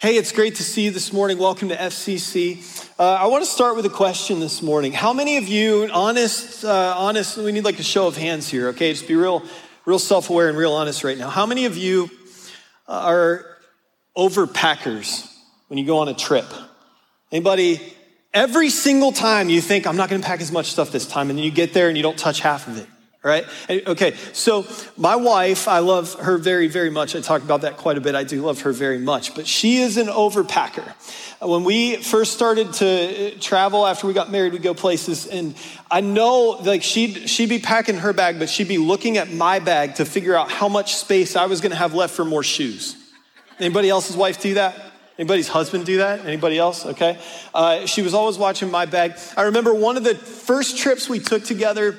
Hey, it's great to see you this morning. Welcome to FCC. Uh, I want to start with a question this morning. How many of you, honest, uh, honest, we need like a show of hands here, okay? Just be real, real self aware and real honest right now. How many of you are overpackers when you go on a trip? Anybody, every single time you think, I'm not going to pack as much stuff this time, and then you get there and you don't touch half of it right? Okay, so my wife, I love her very, very much. I talk about that quite a bit. I do love her very much, but she is an overpacker. When we first started to uh, travel after we got married, we go places, and I know like she'd she'd be packing her bag, but she'd be looking at my bag to figure out how much space I was to have left for more shoes. Anybody else's wife do that? Anybody's husband do that? Anybody else? Okay. Uh, she was always watching my bag. I remember one of the first trips we took together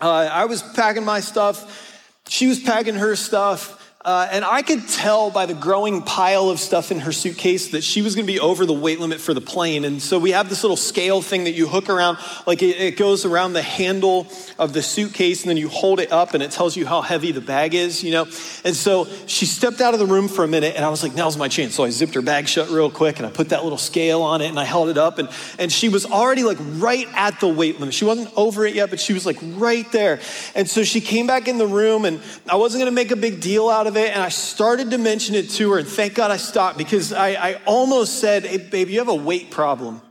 uh, I was packing my stuff. She was packing her stuff. Uh, and I could tell by the growing pile of stuff in her suitcase that she was going to be over the weight limit for the plane. And so we have this little scale thing that you hook around, like it, it, goes around the handle of the suitcase, and then you hold it up, and it tells you how heavy the bag is, you know? And so she stepped out of the room for a minute, and I was like, now's my chance. So I zipped her bag shut real quick, and I put that little scale on it, and I held it up, and, and she was already like right at the weight limit. She wasn't over it yet, but she was like right there. And so she came back in the room, and I wasn't going to make a big deal out of of it and I started to mention it to her, and thank God I stopped because I, I almost said, Hey, babe, you have a weight problem.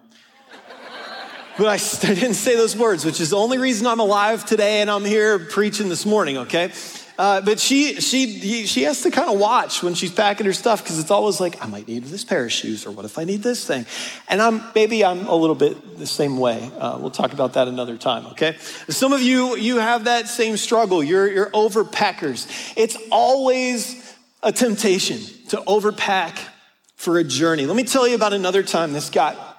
but I, I didn't say those words, which is the only reason I'm alive today and I'm here preaching this morning, okay? Uh, but she, she, she has to kind of watch when she's packing her stuff because it's always like, I might need this pair of shoes, or what if I need this thing? And I'm, maybe I'm a little bit the same way. Uh, we'll talk about that another time, okay? Some of you, you have that same struggle. You're, you're overpackers. It's always a temptation to overpack for a journey. Let me tell you about another time this got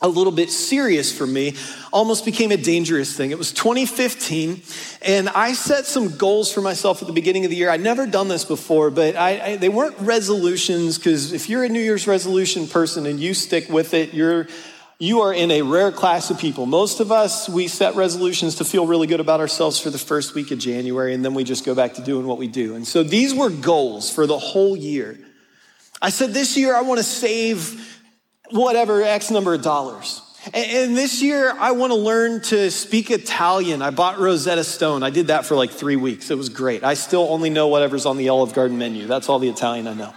a little bit serious for me, almost became a dangerous thing. It was 2015, and I set some goals for myself at the beginning of the year. I'd never done this before, but I, I, they weren't resolutions, because if you're a New Year's resolution person and you stick with it, you're you are in a rare class of people. Most of us, we set resolutions to feel really good about ourselves for the first week of January, and then we just go back to doing what we do. And so these were goals for the whole year. I said, This year I want to save whatever, X number of dollars. And, this year, I want to learn to speak Italian. I bought Rosetta Stone. I did that for like three weeks. It was great. I still only know whatever's on the Olive Garden menu. That's all the Italian I know.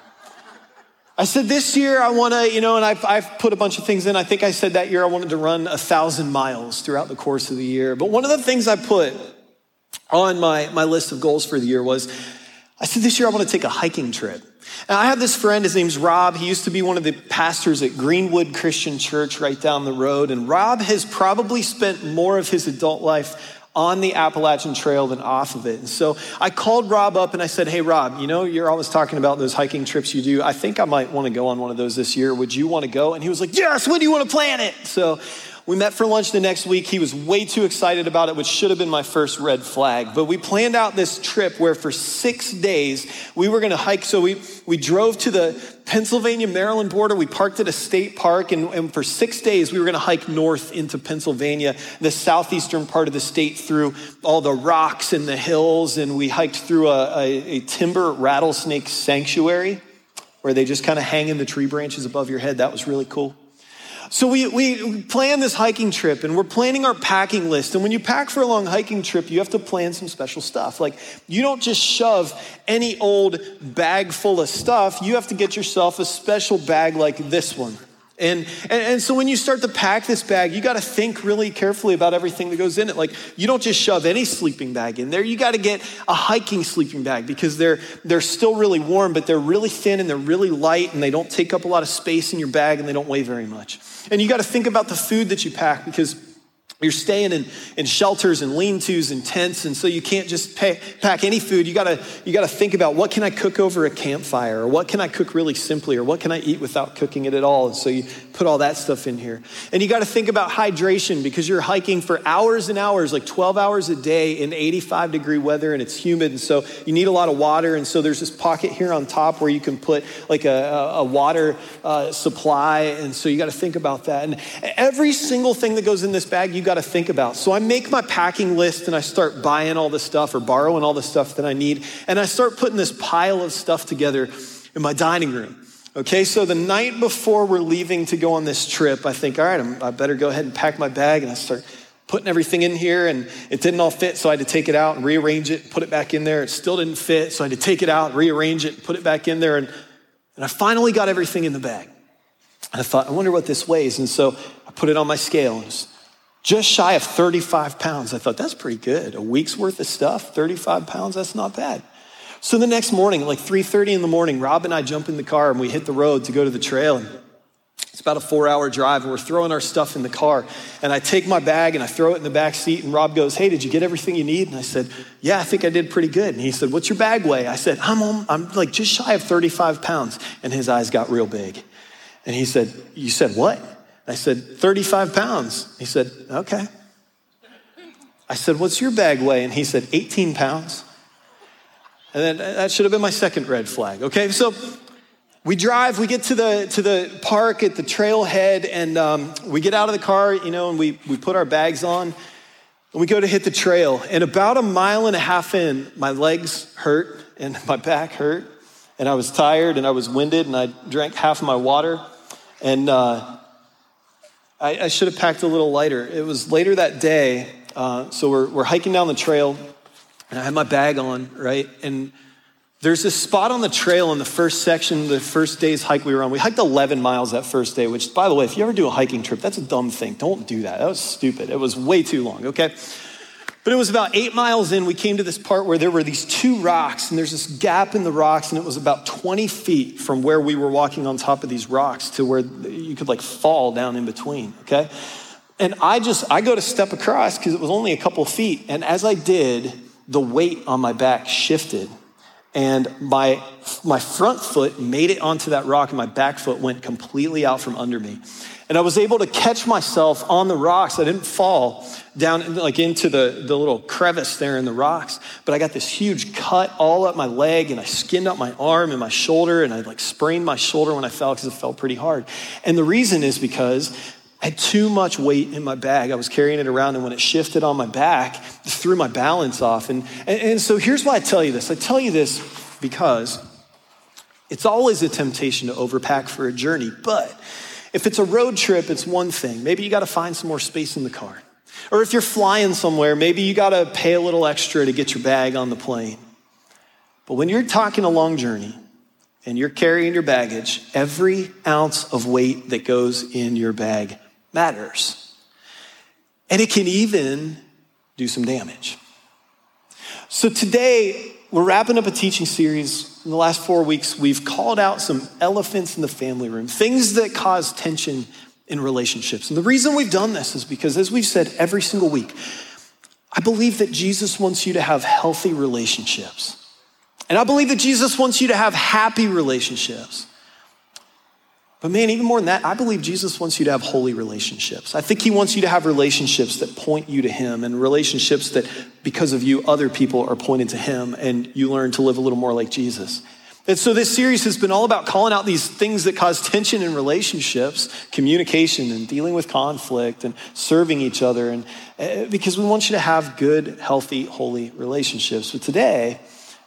I said this year I want to, you know, and I've, I've, put a bunch of things in. I think I said that year I wanted to run a thousand miles throughout the course of the year. But one of the things I put on my, my list of goals for the year was I said this year I want to take a hiking trip. And I have this friend, his name's Rob. He used to be one of the pastors at Greenwood Christian Church right down the road. And Rob has probably spent more of his adult life on the Appalachian Trail than off of it. And so I called Rob up and I said, Hey, Rob, you know, you're always talking about those hiking trips you do. I think I might want to go on one of those this year. Would you want to go? And he was like, Yes, when do you want to plan it? So we met for lunch the next week. He was way too excited about it, which should have been my first red flag. But we planned out this trip where for six days we were going to hike. So we, we drove to the Pennsylvania Maryland border. We parked at a state park, and, and for six days we were going to hike north into Pennsylvania, the southeastern part of the state, through all the rocks and the hills. And we hiked through a, a, a timber rattlesnake sanctuary where they just kind of hang in the tree branches above your head. That was really cool. So we, we plan this hiking trip and we're planning our packing list. And when you pack for a long hiking trip, you have to plan some special stuff. Like you don't just shove any old bag full of stuff. You have to get yourself a special bag like this one. And, and, and, so when you start to pack this bag, you got to think really carefully about everything that goes in it. Like you don't just shove any sleeping bag in there. You got to get a hiking sleeping bag because they're, they're still really warm, but they're really thin and they're really light and they don't take up a lot of space in your bag and they don't weigh very much. And you got to think about the food that you pack because you're staying in, in shelters and lean-tos and tents, and so you can't just pay, pack any food. You gotta, you gotta think about what can I cook over a campfire, or what can I cook really simply, or what can I eat without cooking it at all. And so you put all that stuff in here. And you gotta think about hydration because you're hiking for hours and hours, like 12 hours a day in 85 degree weather, and it's humid, and so you need a lot of water. And so there's this pocket here on top where you can put like a, a water uh, supply, and so you gotta think about that. And every single thing that goes in this bag, you got to think about. So I make my packing list and I start buying all the stuff or borrowing all the stuff that I need. And I start putting this pile of stuff together in my dining room. Okay, so the night before we're leaving to go on this trip, I think, all right, I better go ahead and pack my bag. And I start putting everything in here, and it didn't all fit, so I had to take it out and rearrange it, put it back in there. It still didn't fit, so I had to take it out, rearrange it, put it back in there. And, and I finally got everything in the bag. And I thought, I wonder what this weighs. And so I put it on my scale. And just shy of 35 pounds. I thought, that's pretty good. A week's worth of stuff, 35 pounds, that's not bad. So the next morning, like 3:30 in the morning, Rob and I jump in the car and we hit the road to go to the trail. It's about a four-hour drive, and we're throwing our stuff in the car. And I take my bag and I throw it in the back seat. And Rob goes, "Hey, did you get everything you need?" And I said, "Yeah, I think I did pretty good." And he said, "What's your bag weigh?" I said, "I'm I'm like just shy of 35 pounds." And his eyes got real big, and he said, "You said what?" I said, 35 pounds. He said, "Okay." I said, "What's your bag weigh?" And he said, 18 pounds. And then that should have been my second red flag. Okay, so we drive, we get to the to the park at the trailhead, and um, we get out of the car, you know, and we we put our bags on, and we go to hit the trail. And about a mile and a half in, my legs hurt and my back hurt, and I was tired and I was winded, and I drank half of my water, and uh, I, I, should have packed a little lighter. It was later that day, uh, so we're we're hiking down the trail and I had my bag on, right? And there's this spot on the trail in the first section, the first day's hike we were on. We hiked 11 miles that first day, which, by the way, if you ever do a hiking trip, that's a dumb thing. Don't do that. That was stupid. It was way too long, okay? But it was about eight miles in, we came to this part where there were these two rocks, and there's this gap in the rocks, and it was about 20 feet from where we were walking on top of these rocks to where you could like fall down in between, okay? And I just, I go to step across because it was only a couple feet, and as I did, the weight on my back shifted and my, my front foot made it onto that rock and my back foot went completely out from under me. And i was able to catch myself on the rocks. I didn't fall down like into the, the little crevice there in the rocks but i got this huge cut all up my leg and i skinned up my arm and my shoulder and i like sprained my shoulder when i fell because it felt pretty hard. And the reason is because I had too much weight in my bag. I was carrying it around, and when it shifted on my back, it threw my balance off. And, and, and, so here's why I tell you this I tell you this because it's always a temptation to overpack for a journey. But if it's a road trip, it's one thing. Maybe you got to find some more space in the car. Or if you're flying somewhere, maybe you got to pay a little extra to get your bag on the plane. But when you're talking a long journey, and you're carrying your baggage, every ounce of weight that goes in your bag matters. And it can even do some damage. So today, we're wrapping up a teaching series. In the last four weeks, we've called out some elephants in the family room, things that cause tension in relationships. And the reason we've done this is because, as we've said every single week, I believe that Jesus wants you to have healthy relationships. And I believe that Jesus wants you to have happy relationships. But man, even more than that, I believe Jesus wants you to have holy relationships. I think he wants you to have relationships that point you to him and relationships that, because of you, other people are pointed to him and you learn to live a little more like Jesus. And so this series has been all about calling out these things that cause tension in relationships, communication and dealing with conflict and serving each other. And uh, because we want you to have good, healthy, holy relationships. But today,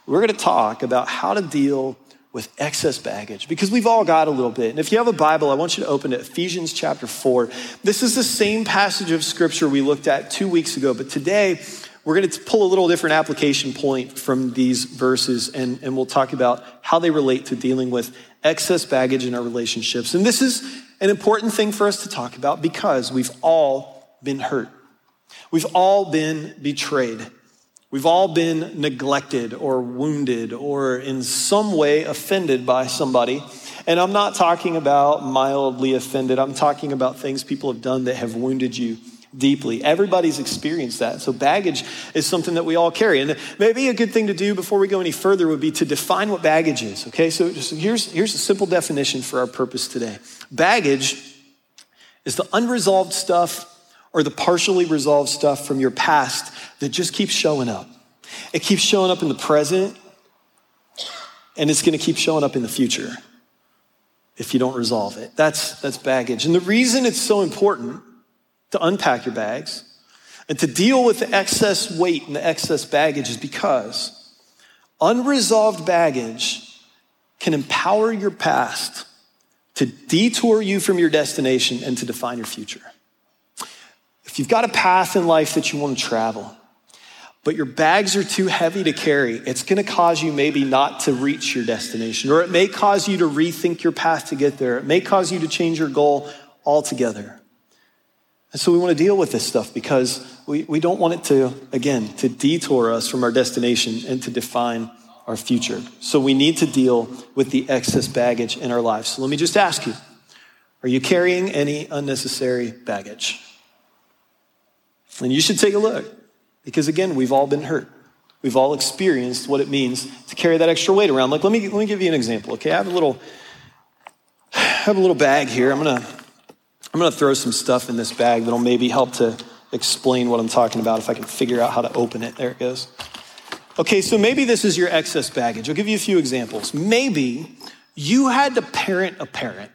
we're going to talk about how to deal with excess baggage because we've all got a little bit. And if you have a Bible, I want you to open to Ephesians chapter 4. This is the same passage of scripture we looked at two weeks ago, but today we're going to pull a little different application point from these verses and, and we'll talk about how they relate to dealing with excess baggage in our relationships. And this is an important thing for us to talk about because we've all been hurt. We've all been betrayed. We've all been neglected or wounded or in some way offended by somebody. And I'm not talking about mildly offended, I'm talking about things people have done that have wounded you deeply. Everybody's experienced that. So, baggage is something that we all carry. And maybe a good thing to do before we go any further would be to define what baggage is. Okay, so here's, here's a simple definition for our purpose today baggage is the unresolved stuff or the partially resolved stuff from your past that just keeps showing up. It keeps showing up in the present, and it's going to keep showing up in the future if you don't resolve it. That's, that's baggage. And the reason it's so important to unpack your bags and to deal with the excess weight and the excess baggage is because unresolved baggage can empower your past to detour you from your destination and to define your future. If you've got a path in life that you want to travel, but your bags are too heavy to carry, it's going to cause you maybe not to reach your destination, or it may cause you to rethink your path to get there. It may cause you to change your goal altogether. And so we want to deal with this stuff because we, we don't want it to, again, to detour us from our destination and to define our future. So we need to deal with the excess baggage in our lives. So let me just ask you are you carrying any unnecessary baggage? And you should take a look because, again, we've all been hurt. We've all experienced what it means to carry that extra weight around. Like, let me, let me give you an example, okay? I have a little, I have a little bag here. I'm gonna, I'm gonna throw some stuff in this bag that'll maybe help to explain what I'm talking about if I can figure out how to open it. There it goes. Okay, so maybe this is your excess baggage. I'll give you a few examples. Maybe you had to parent a parent.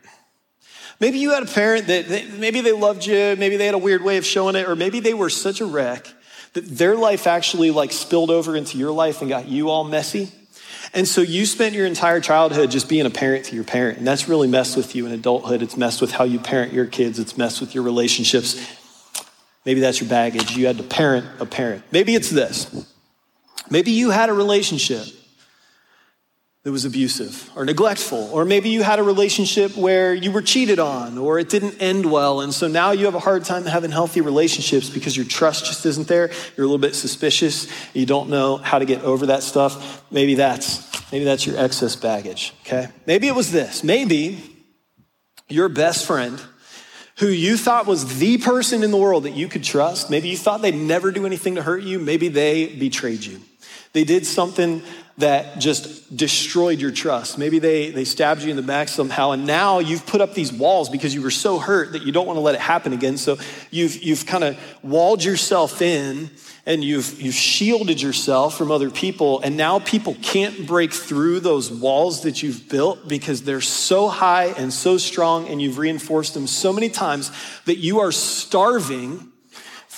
Maybe you had a parent that they, maybe they loved you, maybe they had a weird way of showing it, or maybe they were such a wreck that their life actually like spilled over into your life and got you all messy. And so you spent your entire childhood just being a parent to your parent, and that's really messed with you in adulthood. It's messed with how you parent your kids, it's messed with your relationships. Maybe that's your baggage. You had to parent a parent. Maybe it's this. Maybe you had a relationship that was abusive or neglectful, or maybe you had a relationship where you were cheated on or it didn't end well. And so now you have a hard time having healthy relationships because your trust just isn't there. You're a little bit suspicious. You don't know how to get over that stuff. Maybe that's, maybe that's your excess baggage. Okay. Maybe it was this. Maybe your best friend who you thought was the person in the world that you could trust. Maybe you thought they'd never do anything to hurt you. Maybe they betrayed you. They did something that just destroyed your trust. Maybe they, they stabbed you in the back somehow, and now you've put up these walls because you were so hurt that you don't want to let it happen again. So you've, you've kind of walled yourself in and you've, you've shielded yourself from other people, and now people can't break through those walls that you've built because they're so high and so strong, and you've reinforced them so many times that you are starving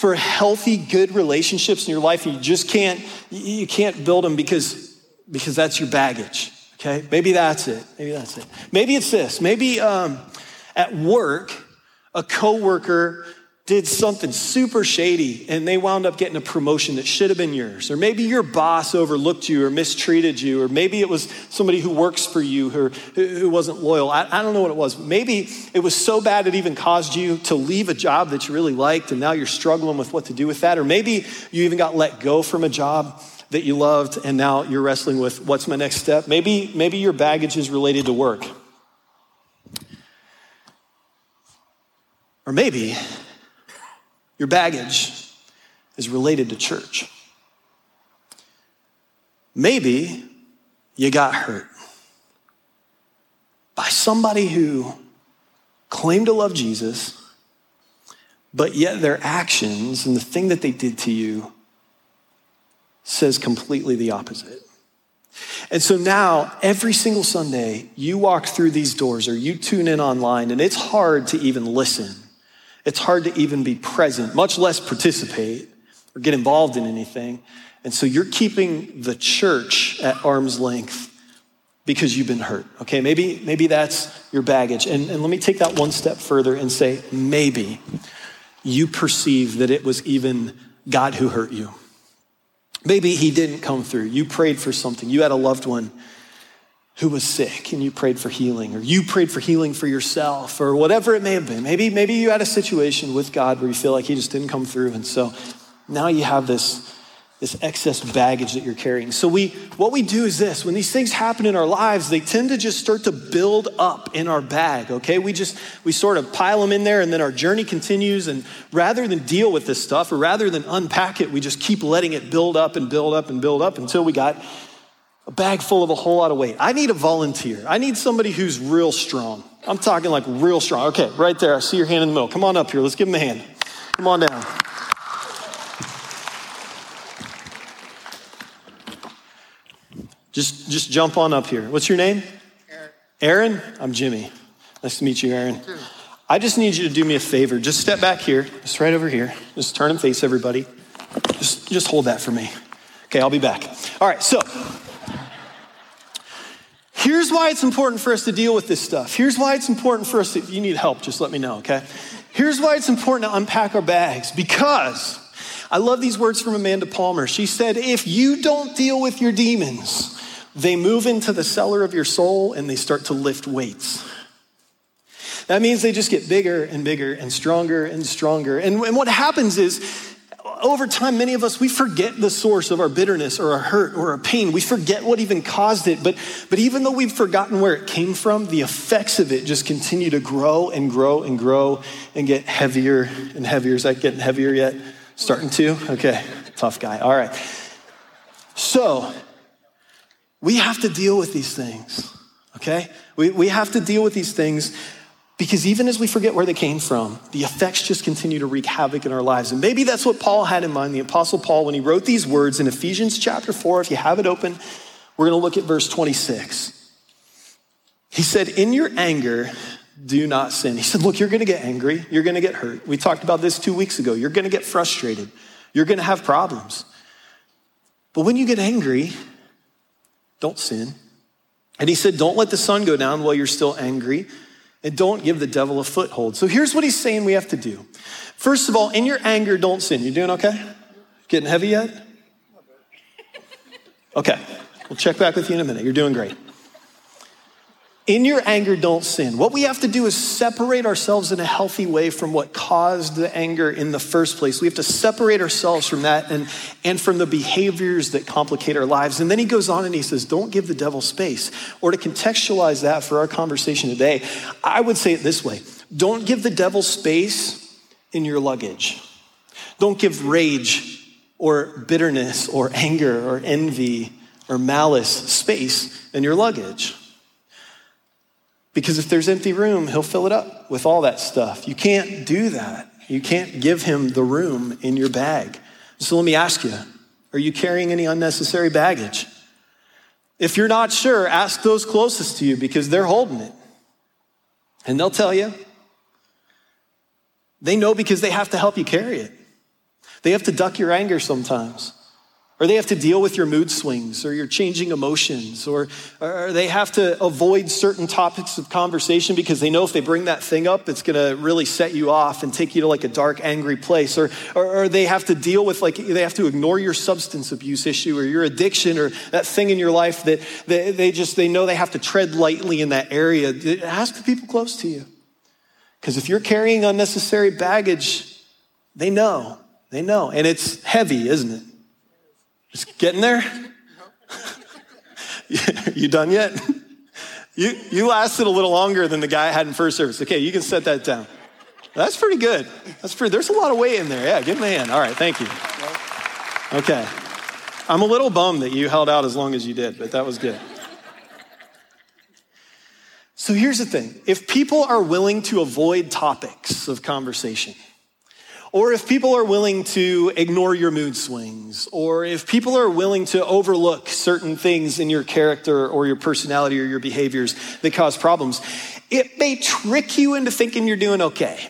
for healthy, good relationships in your life, and you just can't, you can't build them because, because that's your baggage. Okay? Maybe that's it. Maybe that's it. Maybe it's this. Maybe um, at work, a coworker did something super shady and they wound up getting a promotion that should have been yours. Or maybe your boss overlooked you or mistreated you. Or maybe it was somebody who works for you who, who wasn't loyal. I, I don't know what it was. Maybe it was so bad it even caused you to leave a job that you really liked and now you're struggling with what to do with that. Or maybe you even got let go from a job that you loved and now you're wrestling with what's my next step. Maybe, maybe your baggage is related to work. Or maybe your baggage is related to church. Maybe you got hurt by somebody who claimed to love Jesus, but yet their actions and the thing that they did to you says completely the opposite. And so now, every single Sunday, you walk through these doors or you tune in online, and it's hard to even listen it's hard to even be present, much less participate or get involved in anything. And so you're keeping the church at arm's length because you've been hurt. Okay, maybe, maybe that's your baggage. And, and let me take that one step further and say, maybe you perceive that it was even God who hurt you. Maybe he didn't come through. You prayed for something. You had a loved one who was sick and you prayed for healing, or you prayed for healing for yourself, or whatever it may have been. Maybe, maybe you had a situation with God where you feel like He just didn't come through. And so now you have this, this excess baggage that you're carrying. So we what we do is this when these things happen in our lives, they tend to just start to build up in our bag, okay? We just we sort of pile them in there and then our journey continues. And rather than deal with this stuff or rather than unpack it, we just keep letting it build up and build up and build up until we got a bag full of a whole lot of weight. I need a volunteer. I need somebody who's real strong. I'm talking like real strong. Okay, right there. I see your hand in the middle. Come on up here. Let's give him a hand. Come on down. Just, just jump on up here. What's your name? Aaron. Aaron? I'm Jimmy. Nice to meet you, Aaron. I just need you to do me a favor. Just step back here, just right over here. Just turn and face everybody. Just, just hold that for me. Okay, I'll be back. All right, so Here's why it's important for us to deal with this stuff. Here's why it's important for us to, if you need help, just let me know, okay? Here's why it's important to unpack our bags because I love these words from Amanda Palmer. She said, If you don't deal with your demons, they move into the cellar of your soul and they start to lift weights. That means they just get bigger and bigger and stronger and stronger. And, and what happens is, over time, many of us, we forget the source of our bitterness or our hurt or our pain. We forget what even caused it. But, but even though we've forgotten where it came from, the effects of it just continue to grow and grow and grow and get heavier and heavier. Is that getting heavier yet? Starting to? Okay, tough guy. All right. So, we have to deal with these things, okay? We, we have to deal with these things because even as we forget where they came from, the effects just continue to wreak havoc in our lives. And maybe that's what Paul had in mind, the Apostle Paul, when he wrote these words in Ephesians chapter 4. If you have it open, we're going to look at verse 26. He said, In your anger, do not sin. He said, Look, you're going to get angry. You're going to get hurt. We talked about this two weeks ago. You're going to get frustrated. You're going to have problems. But when you get angry, don't sin. And he said, Don't let the sun go down while you're still angry and don't give the devil a foothold. So here's what he's saying we have to do. First of all, in your anger, don't sin. You doing okay? Getting heavy yet? Okay, we'll check back with you in a minute. You're doing great. In your anger, don't sin. What we have to do is separate ourselves in a healthy way from what caused the anger in the first place. We have to separate ourselves from that and, and from the behaviors that complicate our lives. And then he goes on and he says, Don't give the devil space. Or to contextualize that for our conversation today, I would say it this way Don't give the devil space in your luggage. Don't give rage or bitterness or anger or envy or malice space in your luggage. Because if there's empty room, he'll fill it up with all that stuff. You can't do that. You can't give him the room in your bag. So let me ask you are you carrying any unnecessary baggage? If you're not sure, ask those closest to you because they're holding it. And they'll tell you. They know because they have to help you carry it. They have to duck your anger sometimes. Or they have to deal with your mood swings or your changing emotions, or, or they have to avoid certain topics of conversation because they know if they bring that thing up, it's gonna really set you off and take you to like a dark, angry place. Or, or, or they have to deal with like, they have to ignore your substance abuse issue or your addiction or that thing in your life that they, they just, they know they have to tread lightly in that area. Ask the people close to you. Because if you're carrying unnecessary baggage, they know, they know. And it's heavy, isn't it? Just getting there? you done yet? You, you lasted a little longer than the guy I had in first service. Okay, you can set that down. That's pretty good. That's pretty, there's a lot of weight in there. Yeah, give him a hand. All right, thank you. Okay. I'm a little bummed that you held out as long as you did, but that was good. So here's the thing if people are willing to avoid topics of conversation, or if people are willing to ignore your mood swings, or if people are willing to overlook certain things in your character or your personality or your behaviors that cause problems, it may trick you into thinking you're doing okay.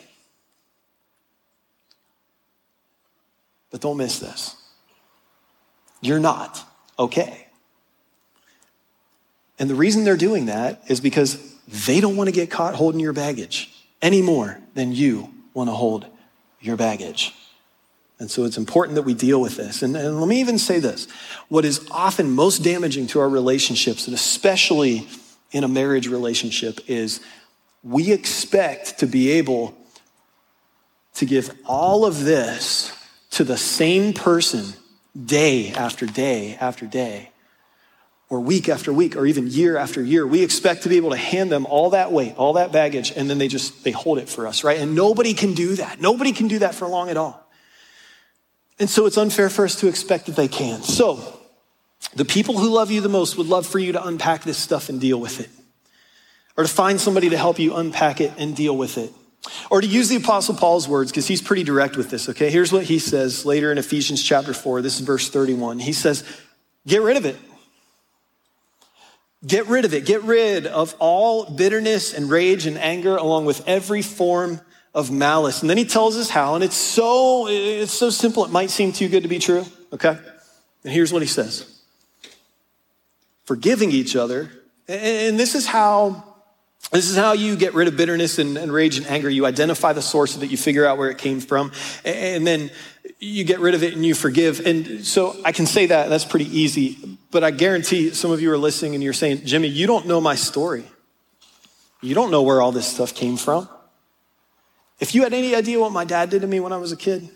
But don't miss this. You're not okay. And the reason they're doing that is because they don't want to get caught holding your baggage any more than you want to hold your baggage. And so it's important that we deal with this. And, and, let me even say this what is often most damaging to our relationships, and especially in a marriage relationship, is we expect to be able to give all of this to the same person day after day after day or week after week or even year after year we expect to be able to hand them all that weight all that baggage and then they just they hold it for us right? And nobody can do that. Nobody can do that for long at all. And so it's unfair for us to expect that they can. So the people who love you the most would love for you to unpack this stuff and deal with it. Or to find somebody to help you unpack it and deal with it. Or to use the apostle paul's words because he's pretty direct with this okay? Here's what he says later in ephesians chapter 4 this is verse 31 he says get rid of it Get rid of it. Get rid of all bitterness and rage and anger along with every form of malice. And then he tells us how, and it's so, it's so simple, it might seem too good to be true, okay? And here's what he says. Forgiving each other And this is how this is how you get rid of bitterness and, and, rage and anger. You identify the source so that you figure out where it came from, and then you get rid of it and you forgive. And so I can say that, that's pretty easy. But I guarantee some of you are listening and you're saying, Jimmy, you don't know my story. You don't know where all this stuff came from. If you had any idea what my dad did to me when I was a kid,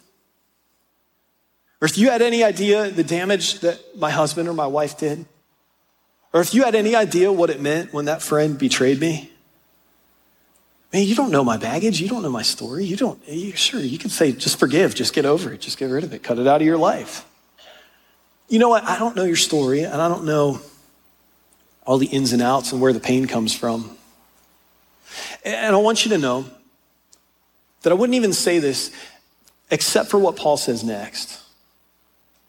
or if you had any idea the damage that my husband or my wife did, or if you had any idea what it meant when that friend betrayed me, man, you don't know my baggage. You don't know my story. You don't, you, sure, you can say, just forgive, just get over it, just get rid of it, cut it out of your life. You know what? I don't know your story, and I don't know all the ins and outs and where the pain comes from. And I want you to know that I wouldn't even say this except for what Paul says next.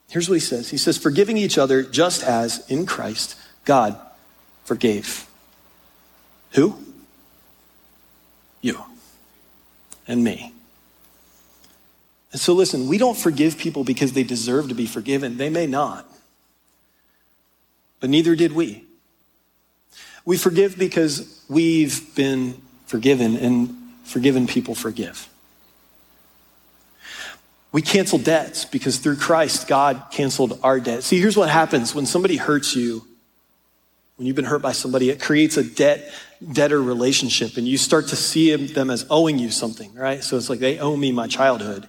Here's what he says He says, forgiving each other just as in Christ God forgave. Who? You and me. And so, listen, we don't forgive people because they deserve to be forgiven. They may not. But neither did we. We forgive because we've been forgiven, and forgiven people forgive. We cancel debts because through Christ, God canceled our debt. See, here's what happens when somebody hurts you, when you've been hurt by somebody, it creates a debt debtor relationship, and you start to see them as owing you something, right? So it's like they owe me my childhood,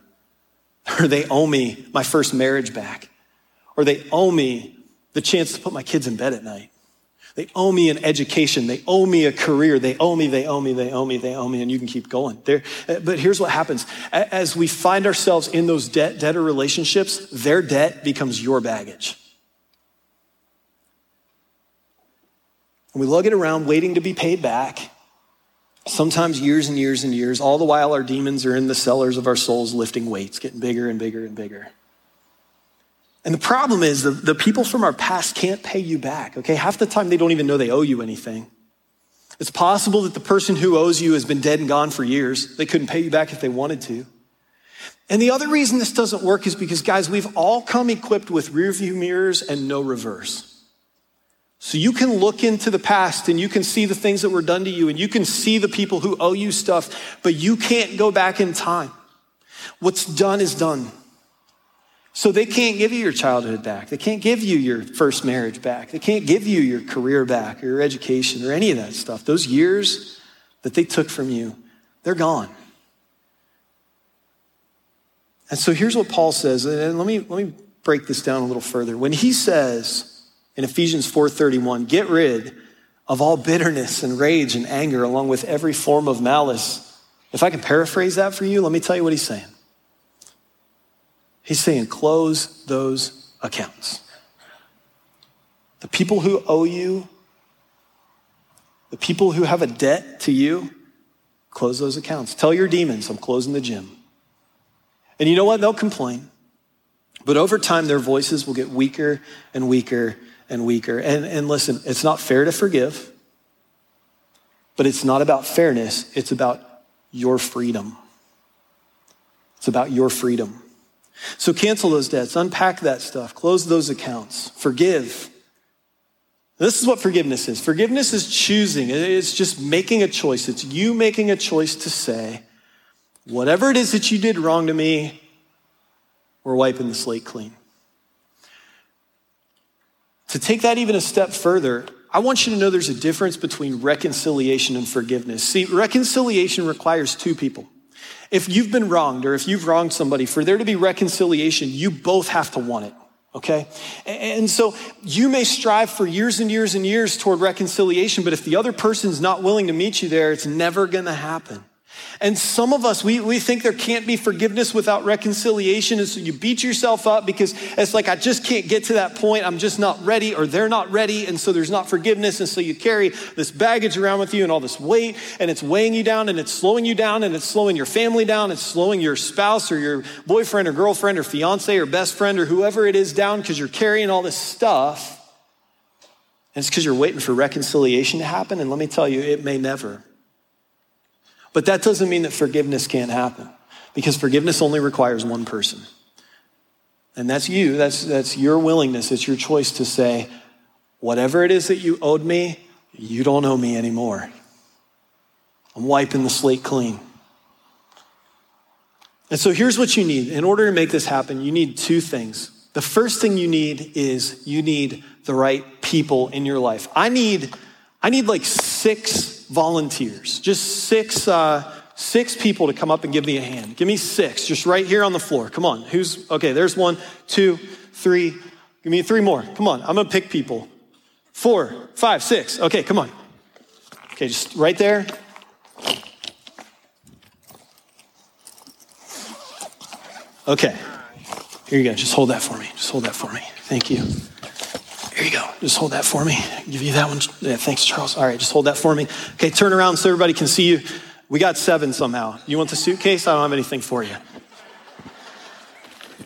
or they owe me my first marriage back, or they owe me the chance to put my kids in bed at night. They owe me an education. They owe me a career. They owe me, they owe me, they owe me, they owe me, and you can keep going. There, but here's what happens. As we find ourselves in those debt, debtor relationships, their debt becomes your baggage. And we lug it around waiting to be paid back, sometimes years and years and years, all the while our demons are in the cellars of our souls lifting weights, getting bigger and bigger and bigger. And the problem is the, the people from our past can't pay you back, okay? Half the time they don't even know they owe you anything. It's possible that the person who owes you has been dead and gone for years. They couldn't pay you back if they wanted to. And the other reason this doesn't work is because, guys, we've all come equipped with rearview mirrors and no reverse. So you can look into the past and you can see the things that were done to you and you can see the people who owe you stuff, but you can't go back in time. What's done is done. So they can't give you your childhood back. They can't give you your first marriage back. They can't give you your career back or your education or any of that stuff. Those years that they took from you, they're gone. And so here's what Paul says, and let me, let me break this down a little further. When he says in Ephesians 4:31, get rid of all bitterness and rage and anger, along with every form of malice. If I can paraphrase that for you, let me tell you what he's saying. He's saying, close those accounts. The people who owe you, the people who have a debt to you, close those accounts. Tell your demons, I'm closing the gym. And you know what? They'll complain. But over time, their voices will get weaker and weaker and weaker. And, and listen, it's not fair to forgive, but it's not about fairness, it's about your freedom. It's about your freedom. So cancel those debts, unpack that stuff, close those accounts, forgive. This is what forgiveness is. Forgiveness is choosing. It's just making a choice. It's you making a choice to say, whatever it is that you did wrong to me, we're wiping the slate clean. To take that even a step further, I want you to know there's a difference between reconciliation and forgiveness. See, reconciliation requires two people. If you've been wronged or if you've wronged somebody, for there to be reconciliation, you both have to want it. Okay? And so you may strive for years and years and years toward reconciliation, but if the other person's not willing to meet you there, it's never gonna happen. And some of us, we, we think there can't be forgiveness without reconciliation. And so you beat yourself up because it's like, I just can't get to that point. I'm just not ready, or they're not ready. And so there's not forgiveness. And so you carry this baggage around with you and all this weight, and it's weighing you down, and it's slowing you down, and it's slowing your family down. It's slowing your spouse, or your boyfriend, or girlfriend, or fiance, or best friend, or whoever it is down because you're carrying all this stuff. And it's because you're waiting for reconciliation to happen. And let me tell you, it may never. But that doesn't mean that forgiveness can't happen because forgiveness only requires one person. And that's you. That's, that's your willingness. It's your choice to say, whatever it is that you owed me, You don't owe me anymore. I'm wiping the slate clean. And so here's what you need. In order to make this happen, you need two things. The first thing you need is you need the right people in your life. I need, I need like six volunteers, just six, uh, six people to come up and give me a hand. Give me six, just right here on the floor. Come on. Who's, okay, there's one, two, three. Give me three more. Come on. I'm gonna pick people. Four, five, six. Okay, come on. Okay, just right there. Okay. Here you go. Just hold that for me. Just hold that for me. Thank you. Here you go. Just hold that for me. I'll give you that one. Yeah, thanks, Charles. All right, just hold that for me. Okay, turn around so everybody can see you. We got seven somehow. You want the suitcase? I don't have anything for you.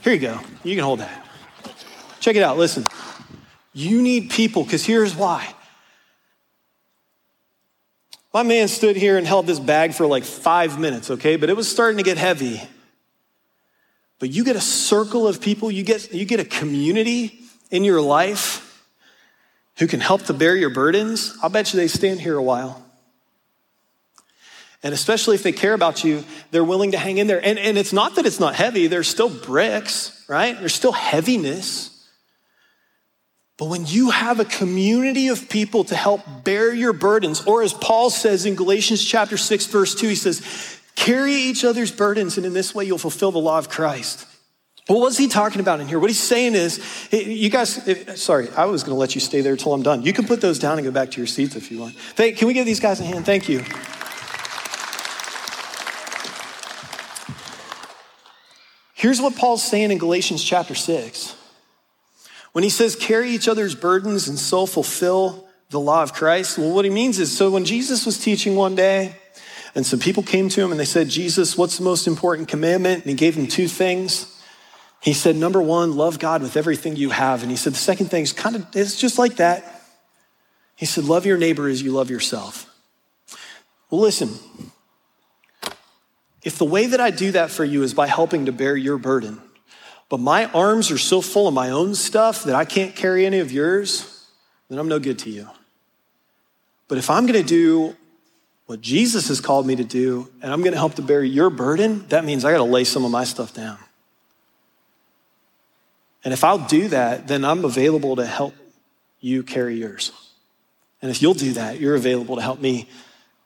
Here you go. You can hold that. Check it out. Listen. You need people because here's why. My man stood here and held this bag for like five minutes, okay? But it was starting to get heavy. But you get a circle of people, you get, you get a community in your life who can help to bear your burdens. I'll bet you they stand here a while. And especially if they care about you, they're willing to hang in there. And, and it's not that it's not heavy, there's still bricks, right? There's still heaviness. But when you have a community of people to help bear your burdens, or as Paul says in Galatians chapter 6, verse 2, he says, carry each other's burdens, and in this way you'll fulfill the law of Christ. Well, what's he talking about in here? What he's saying is, you guys, sorry, I was going to let you stay there until I'm done. You can put those down and go back to your seats if you want. Thank, can we give these guys a hand? Thank you. Here's what Paul's saying in Galatians chapter 6. When he says carry each other's burdens and so fulfill the law of Christ, well, what he means is so when Jesus was teaching one day, and some people came to him and they said, Jesus, what's the most important commandment? And he gave them two things. He said, number one, love God with everything you have. And he said, the second thing is kind of, it's just like that. He said, love your neighbor as you love yourself. Well, listen, if the way that I do that for you is by helping to bear your burden, but my arms are so full of my own stuff that I can't carry any of yours, then I'm no good to you. But if I'm going to do what Jesus has called me to do, and I'm going to help to bear your burden, that means I got to lay some of my stuff down. And if I'll do that, then I'm available to help you carry yours. And if you'll do that, you're available to help me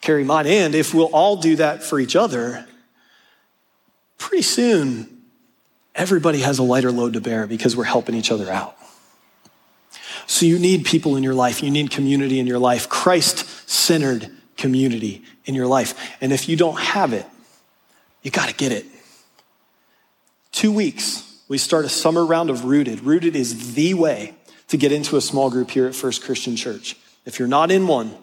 carry mine. And if we'll all do that for each other, pretty soon everybody has a lighter load to bear because we're helping each other out. So you need people in your life, you need community in your life, Christ centered community in your life. And if you don't have it, you got to get it. Two weeks, we start a summer round of Rooted. Rooted is the way to get into a small group here at First Christian Church. If you're not in one,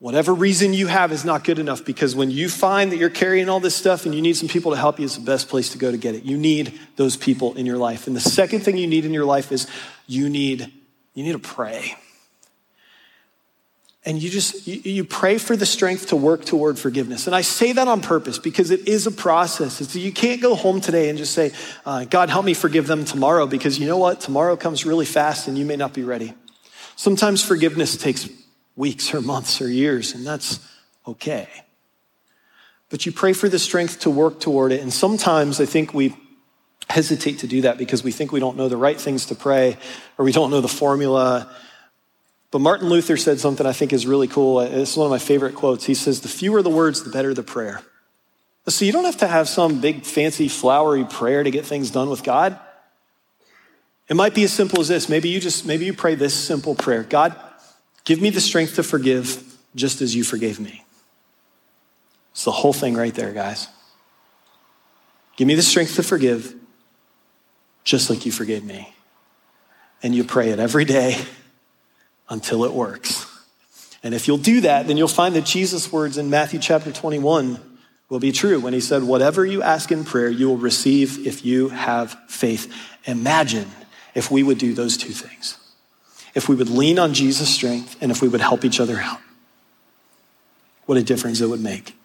Whatever reason you have is not good enough because when you find that you're carrying all this stuff and you need some people to help you, it's the best place to go to get it. You need those people in your life. And the second thing you need in your life is you need, you need to pray. And you just, you, pray for the strength to work toward forgiveness. And I say that on purpose because it is a process. It's, you can't go home today and just say, uh, God, help me forgive them tomorrow because you know what? Tomorrow comes really fast and you may not be ready. Sometimes forgiveness takes weeks or months or years, and that's okay. But you pray for the strength to work toward it. And sometimes I think we hesitate to do that because we think we don't know the right things to pray or we don't know the formula. But Martin Luther said something I think is really cool. Uh, it's one of my favorite quotes. He says, The fewer the words, the better the prayer. Uh, so you don't have to have some big, fancy, flowery prayer to get things done with God. It might be as simple as this. Maybe you just, maybe you pray this simple prayer God, Give me the strength to forgive just as you forgave me. It's the whole thing right there, guys. Give me the strength to forgive just like you forgave me. And you pray it every day until it works. And if you'll do that, then you'll find that Jesus' words in Matthew chapter 21 will be true when he said, Whatever you ask in prayer, you will receive if you have faith. Imagine if we would do those two things if we would lean on Jesus' strength and if we would help each other out. What a difference it would make.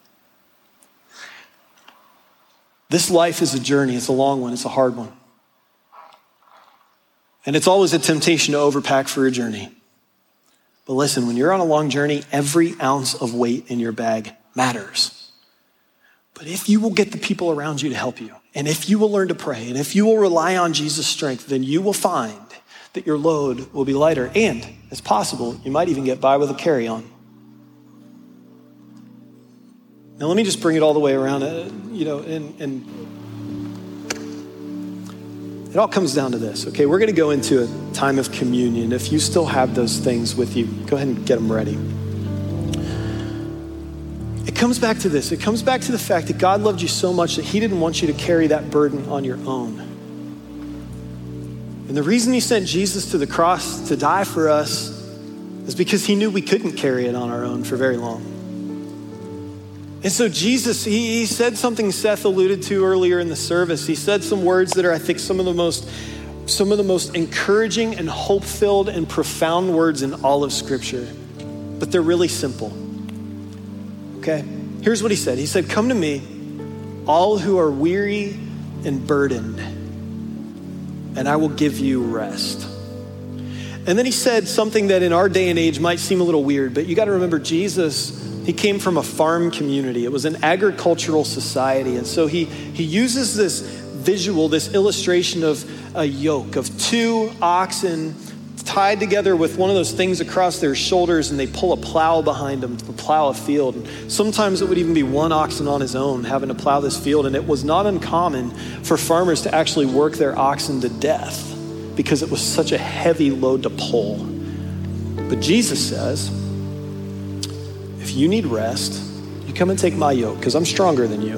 This life is a journey, it's a long one, it's a hard one. And it's always a temptation to overpack for a journey. But listen, when you're on a long journey, every ounce of weight in your bag matters. But if you will get the people around you to help you, and if you will learn to pray, and if you will rely on Jesus' strength, then you will find that your load will be lighter. And it's possible you might even get by with a carry on. Now, let me just bring it all the way around, uh, you know, and, and it all comes down to this, okay? We're going to go into a time of communion. If you still have those things with you, go ahead and get them ready. It comes back to this. It comes back to the fact that God loved you so much that He didn't want you to carry that burden on your own. And the reason He sent Jesus to the cross to die for us is because He knew we couldn't carry it on our own for very long. And so Jesus, he, he said something Seth alluded to earlier in the service. He said some words that are, I think, some of the most some of the most encouraging and hope-filled and profound words in all of Scripture. But they're really simple. Okay? Here's what he said. He said, Come to me, all who are weary and burdened, and I will give you rest. And then he said something that in our day and age might seem a little weird, but you got to remember Jesus he came from a farm community. It was an agricultural society. And so he, he uses this visual, this illustration of a yoke of two oxen tied together with one of those things across their shoulders, and they pull a plow behind them to plow a field. And sometimes it would even be one oxen on his own having to plow this field. And it was not uncommon for farmers to actually work their oxen to death because it was such a heavy load to pull. But Jesus says, you need rest, you come and take my yoke because I'm stronger than you.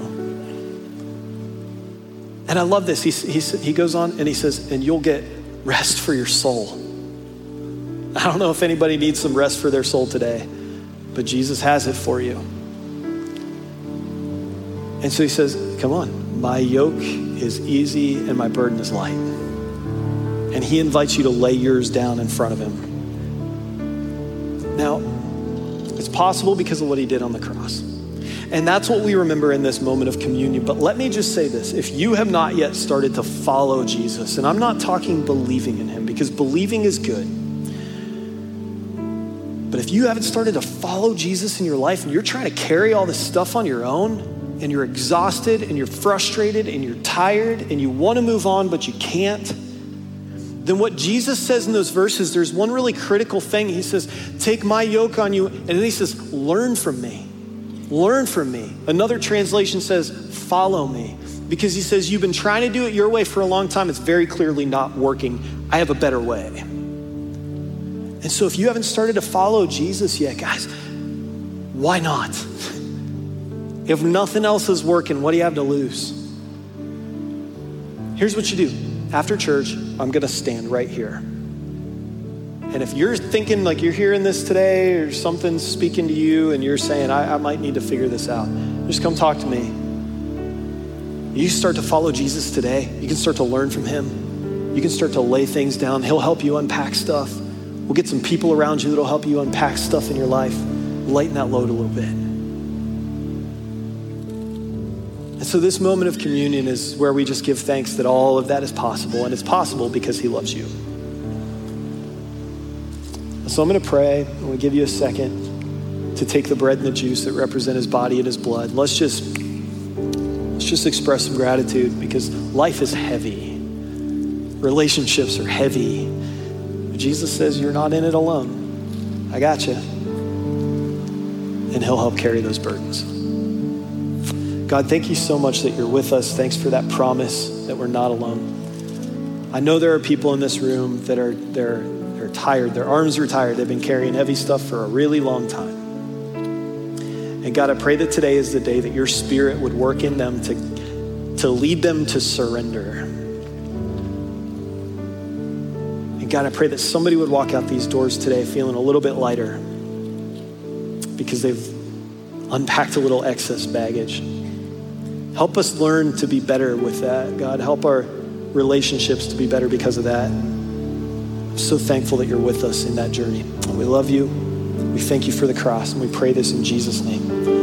And I love this. He, he, he goes on and he says, and you'll get rest for your soul. I don't know if anybody needs some rest for their soul today, but Jesus has it for you. And so he says, Come on, my yoke is easy and my burden is light. And he invites you to lay yours down in front of him. Now, possible because of what he did on the cross. And that's what we remember in this moment of communion. But let me just say this if you have not yet started to follow Jesus, and I'm not talking believing in him because believing is good. But if you haven't started to follow Jesus in your life and you're trying to carry all this stuff on your own, and you're exhausted and you're frustrated and you're tired and you want to move on, but you can't, then what Jesus says in those verses, there's one really critical thing. He says, Take my yoke on you. And then he says, Learn from me. Learn from me. Another translation says, Follow me. Because he says, You've been trying to do it your way for a long time. It's very clearly not working. I have a better way. And so if you haven't started to follow Jesus yet, guys, why not? If nothing else is working, what do you have to lose? Here's what you do after church, I'm going to stand right here. And if you're thinking like you're hearing this today or something's speaking to you and you're saying, I, I might need to figure this out, just come talk to me. You start to follow Jesus today. You can start to learn from him. You can start to lay things down. He'll help you unpack stuff. We'll get some people around you that'll help you unpack stuff in your life. Lighten that load a little bit. And so, this moment of communion is where we just give thanks that all of that is possible, and it's possible because He loves you. So, I'm going to pray. I'm going to give you a second to take the bread and the juice that represent His body and His blood. Let's just let's just express some gratitude because life is heavy, relationships are heavy. Jesus says you're not in it alone. I got you, and He'll help carry those burdens. God, thank you so much that you're with us. Thanks for that promise that we're not alone. I know there are people in this room that are they're, they're tired. Their arms are tired. They've been carrying heavy stuff for a really long time. And God, I pray that today is the day that your spirit would work in them to, to lead them to surrender. And God, I pray that somebody would walk out these doors today feeling a little bit lighter because they've unpacked a little excess baggage. Help us learn to be better with that. God, help our relationships to be better because of that. I'm so thankful that you're with us in that journey. We love you. We thank you for the cross, and we pray this in Jesus' name.